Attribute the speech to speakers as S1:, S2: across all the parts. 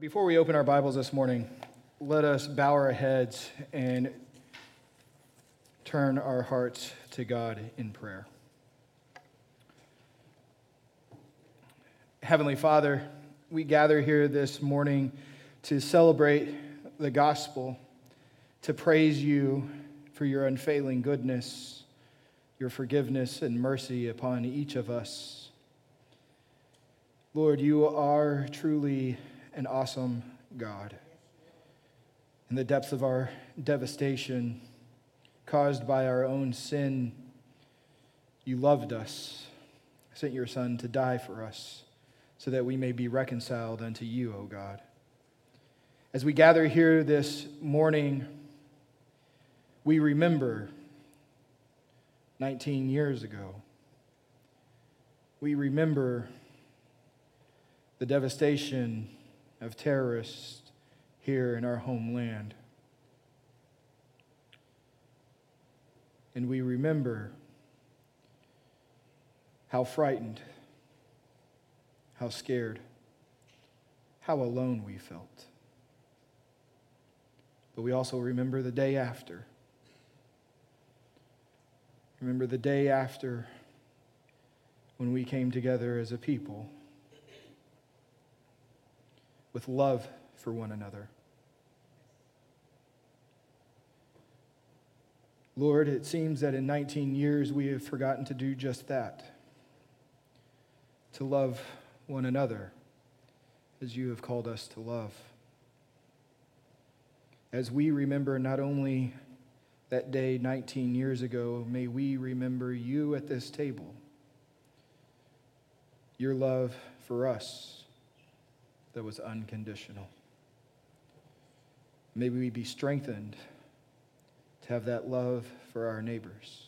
S1: Before we open our Bibles this morning, let us bow our heads and turn our hearts to God in prayer. Heavenly Father, we gather here this morning to celebrate the gospel, to praise you for your unfailing goodness, your forgiveness and mercy upon each of us. Lord, you are truly an awesome God. In the depths of our devastation caused by our own sin, you loved us, sent your Son to die for us, so that we may be reconciled unto you, O God. As we gather here this morning, we remember 19 years ago. We remember the devastation of terrorists here in our homeland. And we remember how frightened, how scared, how alone we felt. But we also remember the day after. Remember the day after when we came together as a people with love for one another. Lord, it seems that in 19 years we have forgotten to do just that to love one another as you have called us to love. As we remember not only that day 19 years ago, may we remember you at this table, your love for us that was unconditional. Maybe we be strengthened to have that love for our neighbors.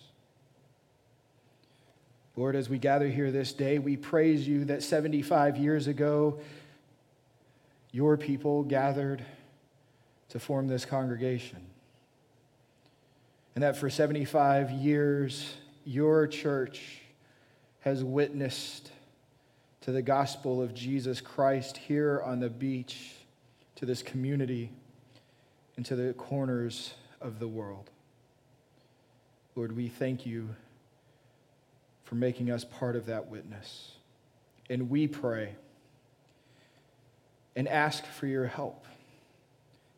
S1: Lord, as we gather here this day, we praise you that 75 years ago, your people gathered to form this congregation. And that for 75 years, your church has witnessed to the gospel of Jesus Christ here on the beach, to this community, and to the corners of the world. Lord, we thank you for making us part of that witness. And we pray and ask for your help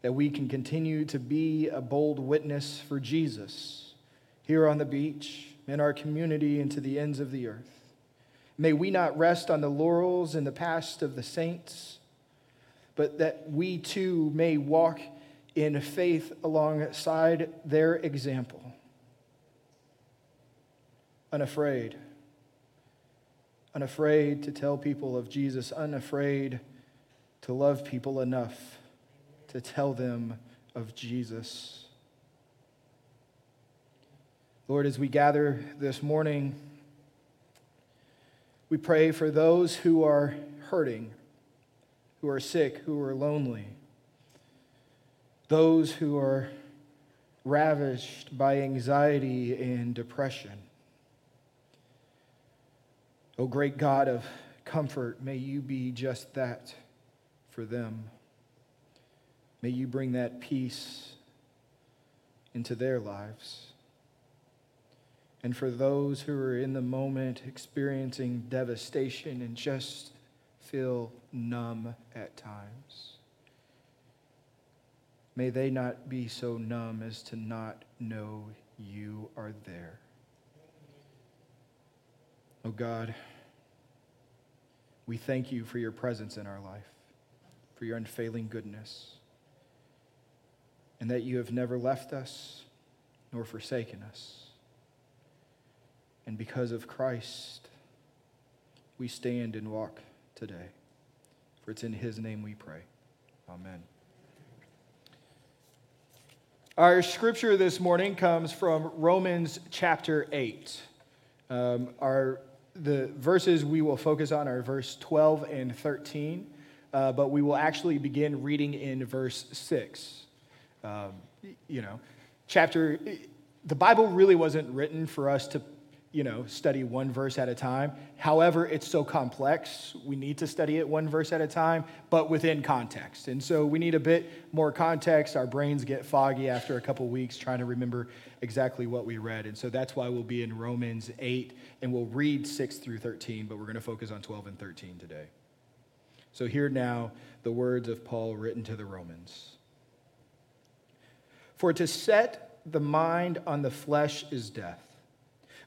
S1: that we can continue to be a bold witness for Jesus here on the beach, in our community, and to the ends of the earth. May we not rest on the laurels in the past of the saints, but that we too may walk in faith alongside their example, unafraid, unafraid to tell people of Jesus, unafraid to love people enough to tell them of Jesus. Lord, as we gather this morning, we pray for those who are hurting, who are sick, who are lonely, those who are ravished by anxiety and depression. O oh, great God of comfort, may you be just that for them. May you bring that peace into their lives. And for those who are in the moment experiencing devastation and just feel numb at times, may they not be so numb as to not know you are there. Oh God, we thank you for your presence in our life, for your unfailing goodness, and that you have never left us nor forsaken us. And because of Christ, we stand and walk today. For it's in his name we pray. Amen. Our scripture this morning comes from Romans chapter 8. Um, our, the verses we will focus on are verse 12 and 13, uh, but we will actually begin reading in verse 6. Um, you know, chapter, the Bible really wasn't written for us to you know, study one verse at a time. However, it's so complex, we need to study it one verse at a time, but within context. And so we need a bit more context. Our brains get foggy after a couple weeks trying to remember exactly what we read. And so that's why we'll be in Romans 8 and we'll read 6 through 13, but we're going to focus on 12 and 13 today. So hear now the words of Paul written to the Romans. For to set the mind on the flesh is death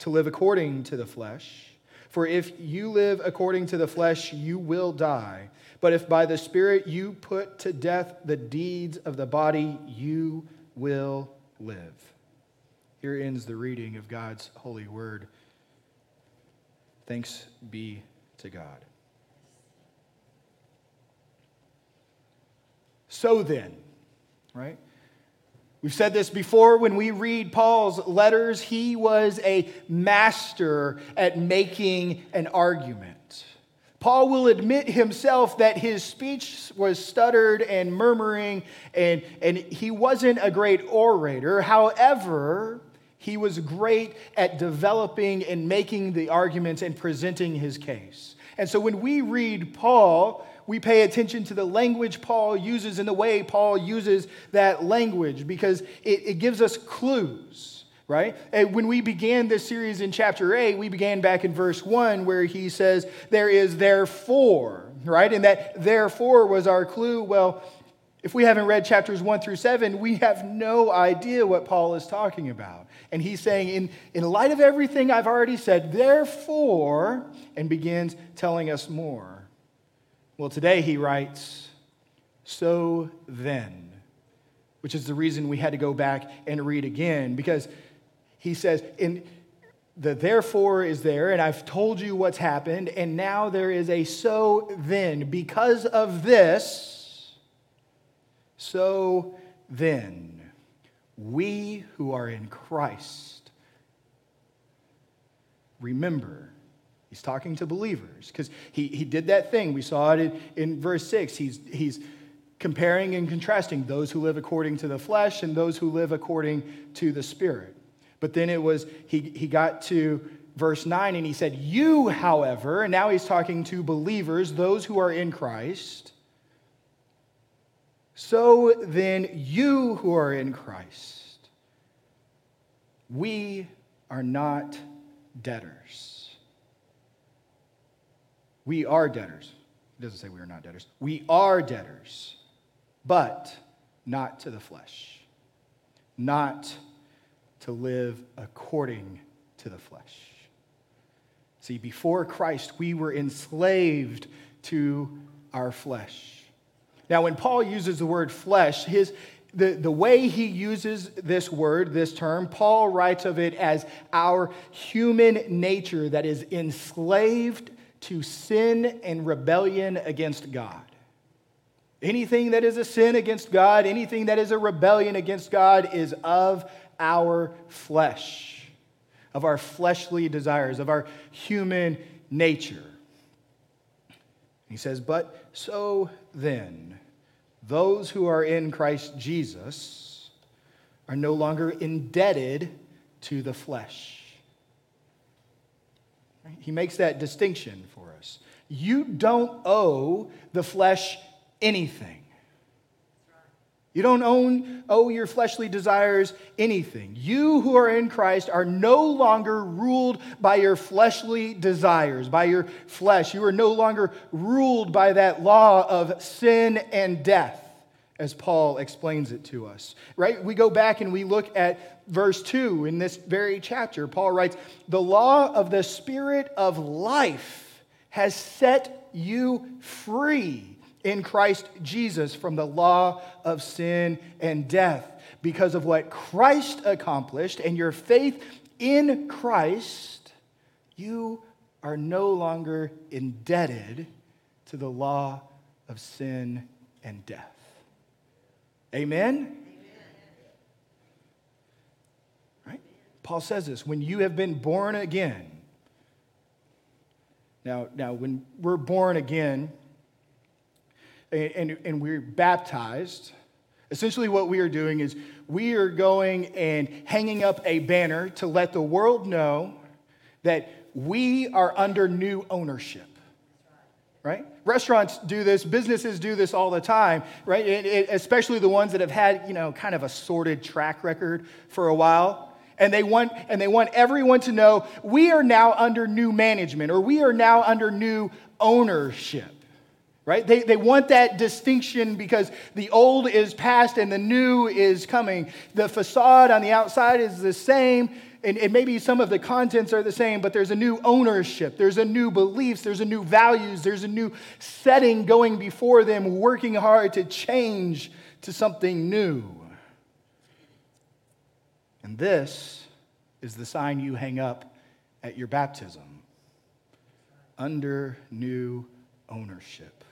S1: to live according to the flesh. For if you live according to the flesh, you will die. But if by the Spirit you put to death the deeds of the body, you will live. Here ends the reading of God's holy word. Thanks be to God. So then, right? We've said this before when we read Paul's letters, he was a master at making an argument. Paul will admit himself that his speech was stuttered and murmuring, and, and he wasn't a great orator. However, he was great at developing and making the arguments and presenting his case. And so when we read Paul, we pay attention to the language Paul uses and the way Paul uses that language because it, it gives us clues, right? And when we began this series in chapter 8, we began back in verse 1 where he says, There is therefore, right? And that therefore was our clue. Well, if we haven't read chapters 1 through 7, we have no idea what Paul is talking about. And he's saying, in, in light of everything I've already said, therefore, and begins telling us more. Well, today he writes, So then, which is the reason we had to go back and read again, because he says, in the therefore is there, and I've told you what's happened, and now there is a so then. Because of this, so then, we who are in Christ, remember He's talking to believers because he, he did that thing. We saw it in, in verse 6. He's, he's comparing and contrasting those who live according to the flesh and those who live according to the Spirit. But then it was, he, he got to verse 9 and he said, You, however, and now he's talking to believers, those who are in Christ. So then, you who are in Christ, we are not debtors. We are debtors. It doesn't say we are not debtors. We are debtors, but not to the flesh, not to live according to the flesh. See, before Christ, we were enslaved to our flesh. Now, when Paul uses the word flesh, his, the, the way he uses this word, this term, Paul writes of it as our human nature that is enslaved to sin and rebellion against God. Anything that is a sin against God, anything that is a rebellion against God, is of our flesh, of our fleshly desires, of our human nature. He says, But so then, those who are in Christ Jesus are no longer indebted to the flesh. He makes that distinction for us. You don't owe the flesh anything. You don't own, owe your fleshly desires anything. You who are in Christ are no longer ruled by your fleshly desires, by your flesh. You are no longer ruled by that law of sin and death, as Paul explains it to us. Right? We go back and we look at verse 2 in this very chapter. Paul writes, The law of the Spirit of life has set you free in Christ Jesus from the law of sin and death because of what Christ accomplished and your faith in Christ, you are no longer indebted to the law of sin and death. Amen? Amen? Right? Paul says this when you have been born again. Now, now when we're born again, and, and we're baptized, essentially what we are doing is we are going and hanging up a banner to let the world know that we are under new ownership right? Restaurants do this, businesses do this all the time, right? It, especially the ones that have had, you know, kind of a sordid track record for a while. And they want and they want everyone to know we are now under new management or we are now under new ownership right? They, they want that distinction because the old is past and the new is coming. The facade on the outside is the same, and, and maybe some of the contents are the same, but there's a new ownership, there's a new beliefs, there's a new values, there's a new setting going before them, working hard to change to something new. And this is the sign you hang up at your baptism under new ownership.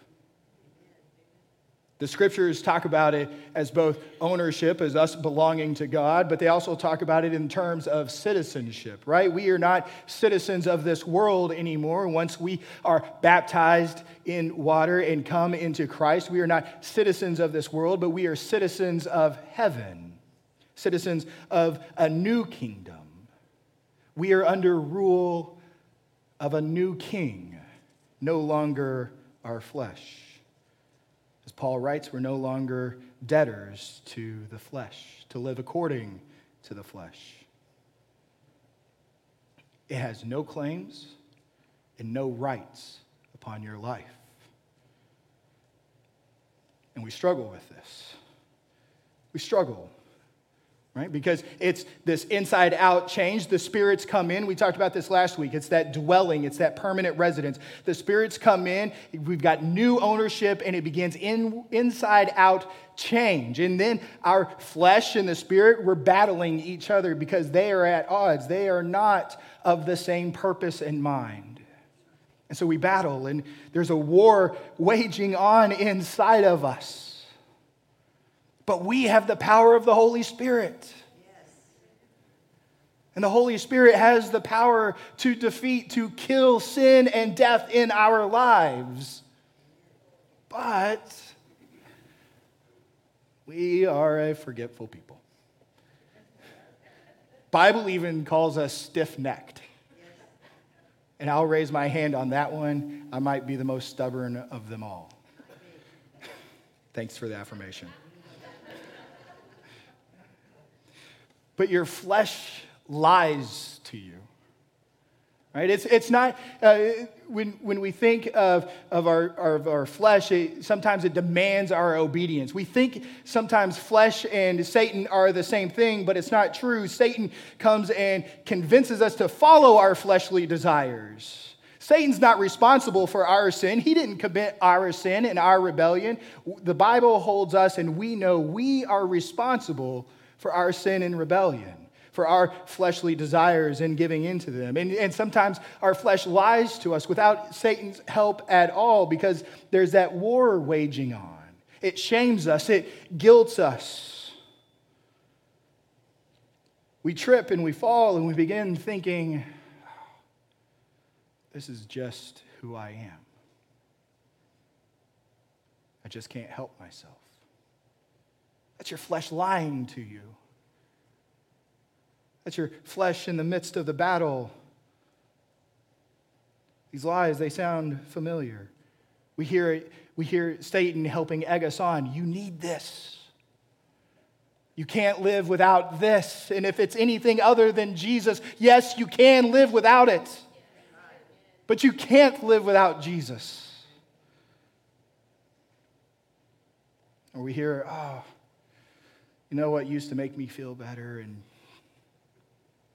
S1: The scriptures talk about it as both ownership, as us belonging to God, but they also talk about it in terms of citizenship, right? We are not citizens of this world anymore. Once we are baptized in water and come into Christ, we are not citizens of this world, but we are citizens of heaven, citizens of a new kingdom. We are under rule of a new king, no longer our flesh. As Paul writes, we're no longer debtors to the flesh, to live according to the flesh. It has no claims and no rights upon your life. And we struggle with this. We struggle right? Because it's this inside out change. The spirits come in. We talked about this last week. It's that dwelling, it's that permanent residence. The spirits come in. We've got new ownership, and it begins in, inside out change. And then our flesh and the spirit, we're battling each other because they are at odds. They are not of the same purpose and mind. And so we battle, and there's a war waging on inside of us. But we have the power of the Holy Spirit. And the Holy Spirit has the power to defeat, to kill sin and death in our lives. But we are a forgetful people. Bible even calls us stiff-necked. And I'll raise my hand on that one. I might be the most stubborn of them all. Thanks for the affirmation. But your flesh lies to you. Right? It's, it's not, uh, when, when we think of, of, our, of our flesh, it, sometimes it demands our obedience. We think sometimes flesh and Satan are the same thing, but it's not true. Satan comes and convinces us to follow our fleshly desires. Satan's not responsible for our sin. He didn't commit our sin and our rebellion. The Bible holds us, and we know we are responsible for our sin and rebellion, for our fleshly desires and giving into them. And, and sometimes our flesh lies to us without Satan's help at all because there's that war waging on. It shames us, it guilts us. We trip and we fall and we begin thinking, this is just who I am. I just can't help myself. That's your flesh lying to you. That's your flesh in the midst of the battle. These lies, they sound familiar. We hear, we hear Satan helping egg us on. You need this. You can't live without this. And if it's anything other than Jesus, yes, you can live without it. But you can't live without Jesus. Or we hear, oh, you know what used to make me feel better, and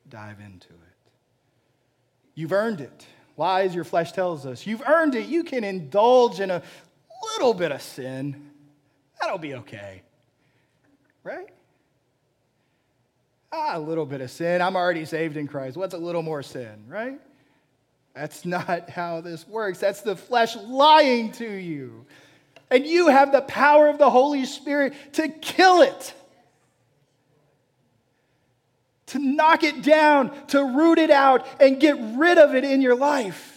S1: dive into it. You've earned it. Lies your flesh tells us. You've earned it. You can indulge in a little bit of sin. That'll be okay. Right? Ah, a little bit of sin. I'm already saved in Christ. What's a little more sin, right? That's not how this works. That's the flesh lying to you. And you have the power of the Holy Spirit to kill it, to knock it down, to root it out, and get rid of it in your life.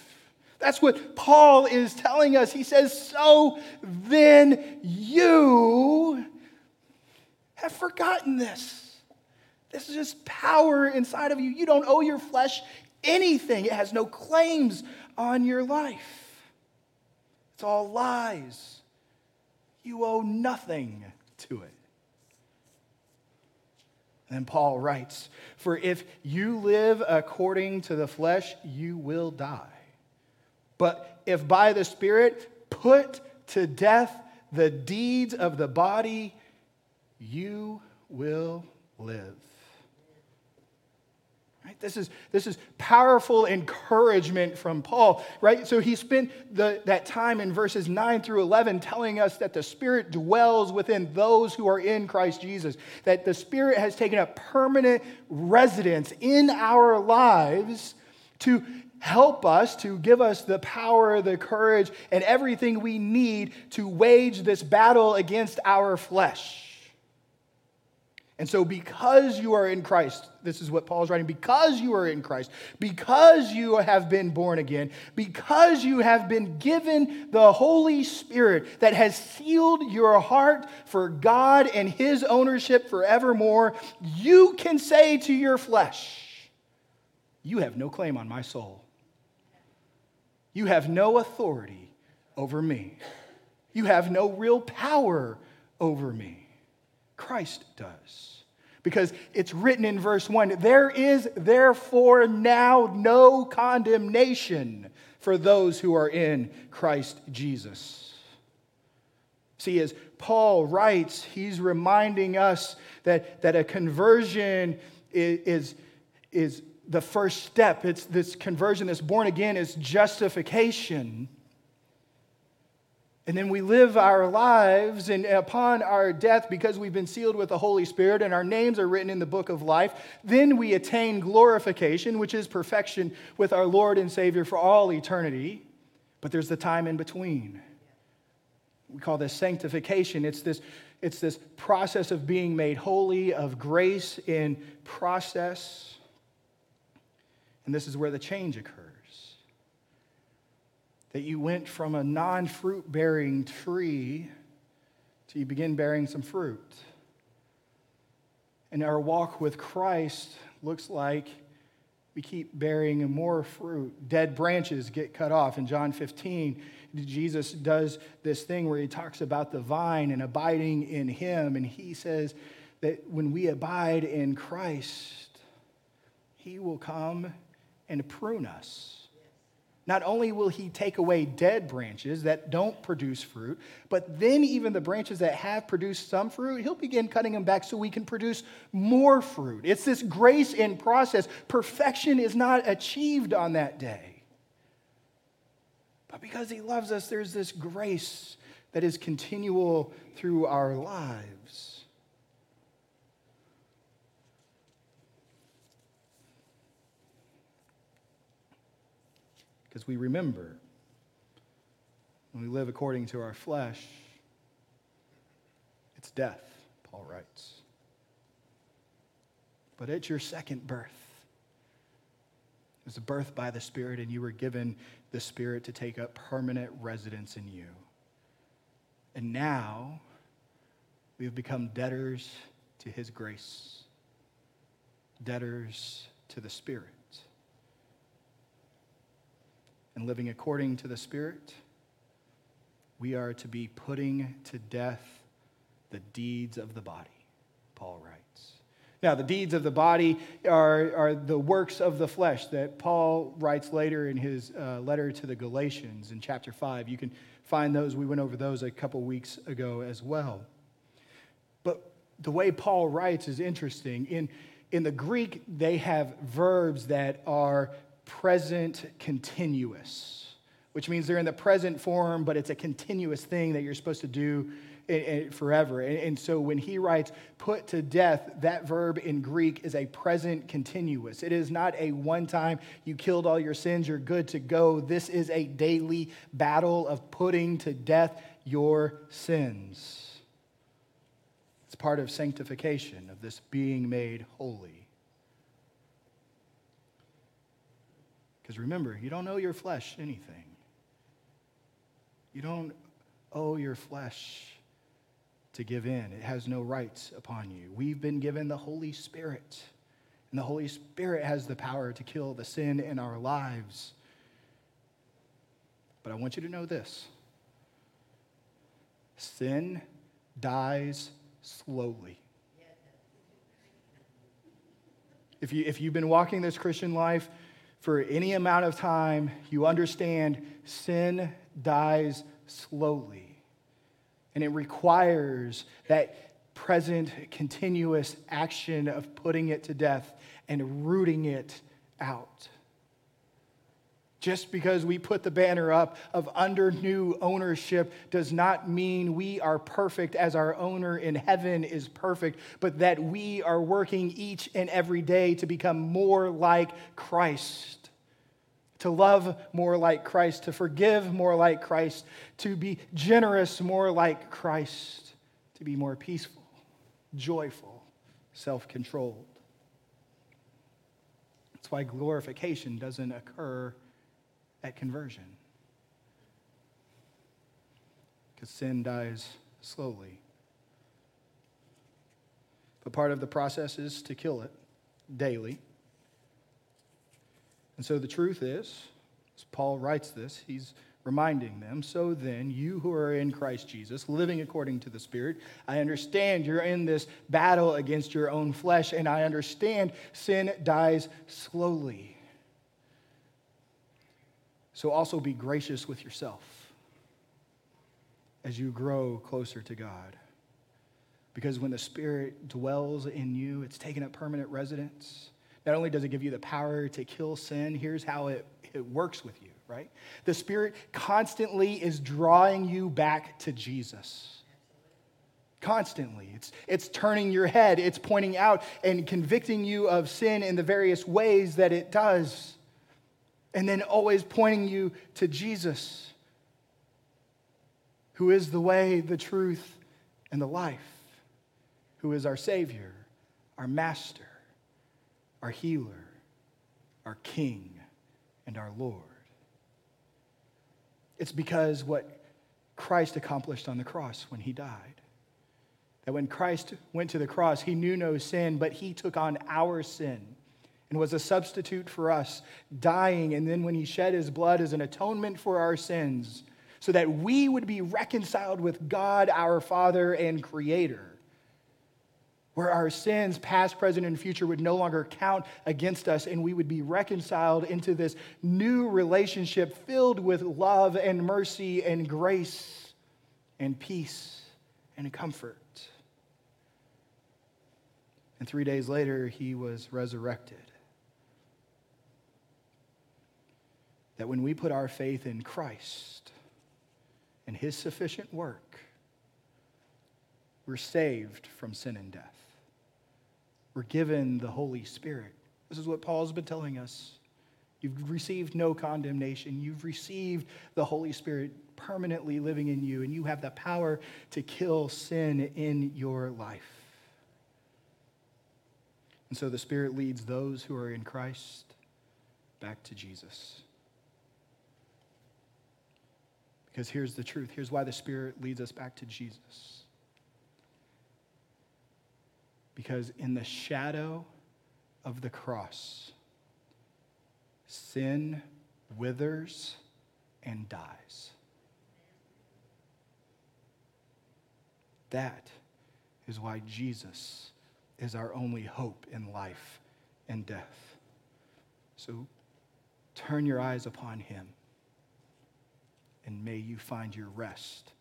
S1: That's what Paul is telling us. He says, So then you have forgotten this. This is just power inside of you. You don't owe your flesh anything, it has no claims on your life. It's all lies. You owe nothing to it. Then Paul writes, For if you live according to the flesh, you will die. But if by the Spirit put to death the deeds of the body, you will live. This, is, this is powerful encouragement from Paul, right? So he spent the, that time in verses 9 through 11 telling us that the Spirit dwells within those who are in Christ Jesus, that the Spirit has taken a permanent residence in our lives to help us, to give us the power, the courage, and everything we need to wage this battle against our flesh. And so, because you are in Christ, this is what Paul's writing, because you are in Christ, because you have been born again, because you have been given the Holy Spirit that has sealed your heart for God and His ownership forevermore, you can say to your flesh, You have no claim on my soul. You have no authority over me. You have no real power over me. Christ does. Because it's written in verse 1 there is therefore now no condemnation for those who are in Christ Jesus. See, as Paul writes, he's reminding us that, that a conversion is, is, is the first step. It's this conversion, this born again, is justification. And then we live our lives, and upon our death, because we've been sealed with the Holy Spirit and our names are written in the book of life, then we attain glorification, which is perfection with our Lord and Savior for all eternity. But there's the time in between. We call this sanctification. It's this, it's this process of being made holy, of grace in process. And this is where the change occurs that you went from a non fruit bearing tree to you begin bearing some fruit. And our walk with Christ looks like we keep bearing more fruit. Dead branches get cut off. In John 15, Jesus does this thing where he talks about the vine and abiding in him. And he says that when we abide in Christ, he will come and prune us not only will he take away dead branches that don't produce fruit, but then even the branches that have produced some fruit, he'll begin cutting them back so we can produce more fruit. It's this grace in process. Perfection is not achieved on that day. But because he loves us, there's this grace that is continual through our lives. Because we remember when we live according to our flesh, it's death, Paul writes. But at your second birth, it was a birth by the Spirit, and you were given the Spirit to take up permanent residence in you. And now we have become debtors to His grace, debtors to the Spirit and living according to the Spirit, we are to be putting to death the deeds of the body. Paul writes. Now, the deeds of the body are, are the works of the flesh that Paul writes later in his uh, letter to the Galatians in chapter 5. You can find those. We went over those a couple weeks ago as well. But the way Paul writes is interesting. In, in the Greek, they have verbs that are present continuous, which means they're in the present form, but it's a continuous thing that you're supposed to do forever. And so when he writes put to death, that verb in Greek is a present continuous. It is not a one time, you killed all your sins, you're good to go. This is a daily battle of putting to death your sins. It's part of sanctification, of this being made holy. Because remember, you don't owe your flesh anything. You don't owe your flesh to give in. It has no rights upon you. We've been given the Holy Spirit, and the Holy Spirit has the power to kill the sin in our lives. But I want you to know this sin dies slowly. If, you, if you've been walking this Christian life for any amount of time, you understand sin dies slowly. And it requires that present, continuous action of putting it to death and rooting it out. Just because we put the banner up of under new ownership does not mean we are perfect as our owner in heaven is perfect, but that we are working each and every day to become more like Christ to love more like Christ, to forgive more like Christ, to be generous more like Christ, to be more peaceful, joyful, self controlled. That's why glorification doesn't occur at conversion. Because sin dies slowly. But part of the process is to kill it daily and so the truth is, as Paul writes this, he's reminding them, so then, you who are in Christ Jesus, living according to the Spirit, I understand you're in this battle against your own flesh, and I understand sin dies slowly. So also be gracious with yourself as you grow closer to God. Because when the Spirit dwells in you, it's taken up permanent residence. Not only does it give you the power to kill sin, here's how it, it works with you, right? The Spirit constantly is drawing you back to Jesus. Constantly. It's, it's turning your head, it's pointing out and convicting you of sin in the various ways that it does. And then always pointing you to Jesus, who is the way, the truth, and the life, who is our Savior, our Master our healer, our king, and our Lord. It's because what Christ accomplished on the cross when he died. That when Christ went to the cross, he knew no sin, but he took on our sin and was a substitute for us, dying. And then when he shed his blood as an atonement for our sins, so that we would be reconciled with God, our Father and Creator where our sins, past, present, and future, would no longer count against us, and we would be reconciled into this new relationship filled with love and mercy and grace and peace and comfort. And three days later, he was resurrected. That when we put our faith in Christ and his sufficient work, we're saved from sin and death. We're given the Holy Spirit. This is what Paul's been telling us. You've received no condemnation. You've received the Holy Spirit permanently living in you, and you have the power to kill sin in your life. And so the Spirit leads those who are in Christ back to Jesus. Because here's the truth. Here's why the Spirit leads us back to Jesus. Because in the shadow of the cross, sin withers and dies. That is why Jesus is our only hope in life and death. So turn your eyes upon him, and may you find your rest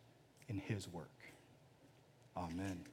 S1: in his work. Amen.